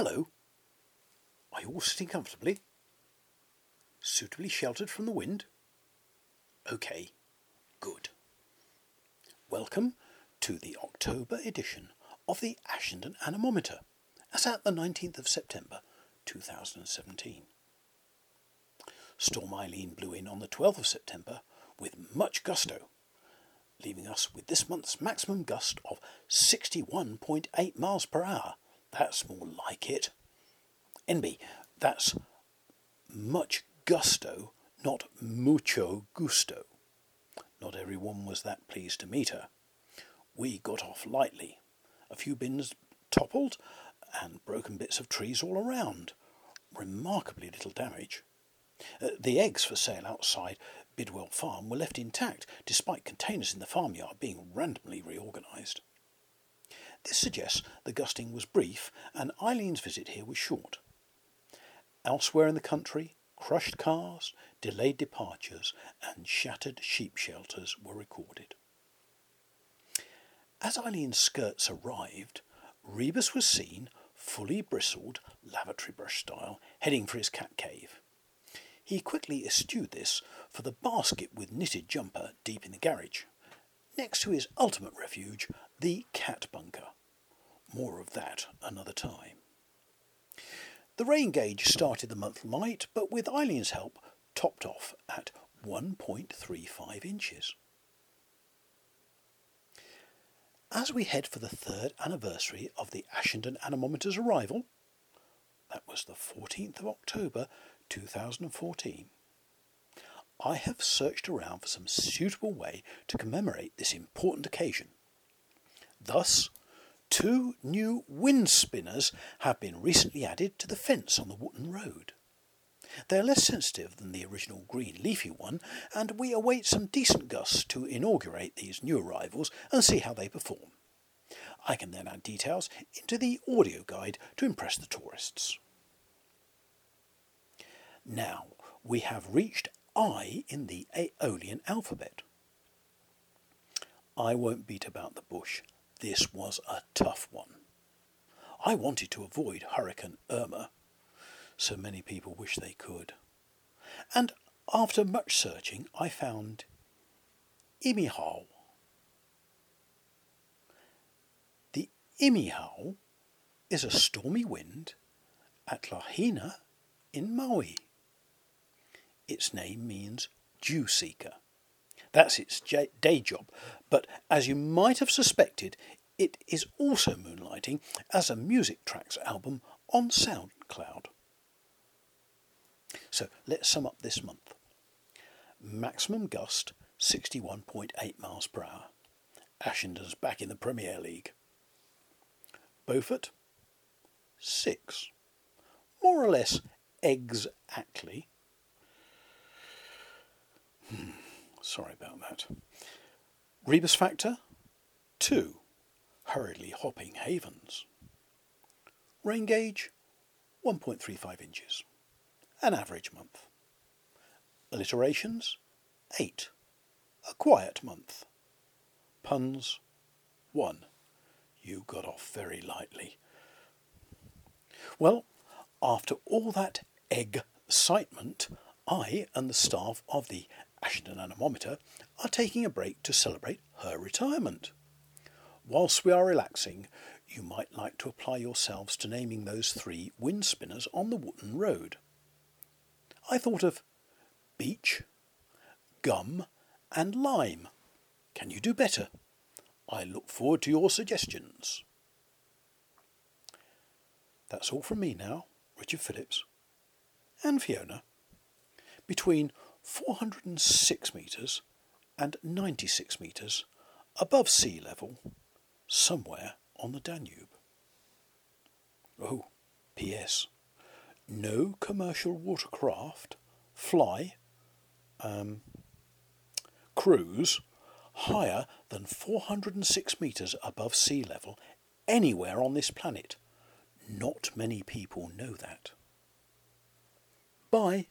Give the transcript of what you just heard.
Hello. Are you all sitting comfortably? Suitably sheltered from the wind? OK. Good. Welcome to the October edition of the Ashendon Anemometer, as at the 19th of September 2017. Storm Aileen blew in on the 12th of September with much gusto, leaving us with this month's maximum gust of 61.8 miles per hour. That's more like it. NB, that's much gusto, not mucho gusto. Not everyone was that pleased to meet her. We got off lightly. A few bins toppled, and broken bits of trees all around. Remarkably little damage. Uh, the eggs for sale outside Bidwell Farm were left intact, despite containers in the farmyard being randomly reorganised. This suggests the gusting was brief and Aileen's visit here was short. Elsewhere in the country, crushed cars, delayed departures, and shattered sheep shelters were recorded. As Aileen's skirts arrived, Rebus was seen, fully bristled, lavatory brush style, heading for his cat cave. He quickly eschewed this for the basket with knitted jumper deep in the garage, next to his ultimate refuge, the cat bunker. More of that another time. The rain gauge started the month light, but with Aileen's help, topped off at 1.35 inches. As we head for the third anniversary of the Ashendon Anemometer's arrival, that was the 14th of October 2014. I have searched around for some suitable way to commemorate this important occasion. Thus, two new wind spinners have been recently added to the fence on the Wootton Road. They are less sensitive than the original green leafy one, and we await some decent gusts to inaugurate these new arrivals and see how they perform. I can then add details into the audio guide to impress the tourists. Now we have reached I in the Aeolian alphabet. I won't beat about the bush. This was a tough one. I wanted to avoid Hurricane Irma. So many people wish they could. And after much searching, I found Imihau. The Imihau is a stormy wind at Lahaina in Maui. Its name means dew seeker. That's its day job, but as you might have suspected, it is also moonlighting as a music tracks album on SoundCloud. So let's sum up this month. Maximum gust 61.8 miles per hour. Ashendon's back in the Premier League. Beaufort 6. More or less exactly sorry about that. Rebus factor 2. Hurriedly hopping havens. Rain gauge 1.35 inches. An average month. Alliterations 8. A quiet month. Puns 1. You got off very lightly. Well, after all that excitement, I and the staff of the Ashendon Anemometer are taking a break to celebrate her retirement. Whilst we are relaxing, you might like to apply yourselves to naming those three wind spinners on the Wootton Road. I thought of beech, gum, and lime. Can you do better? I look forward to your suggestions. That's all from me now, Richard Phillips, and Fiona. Between 406 metres and 96 metres above sea level, somewhere on the Danube. Oh, P.S. No commercial watercraft, fly, um, cruise higher than 406 metres above sea level anywhere on this planet. Not many people know that. Bye.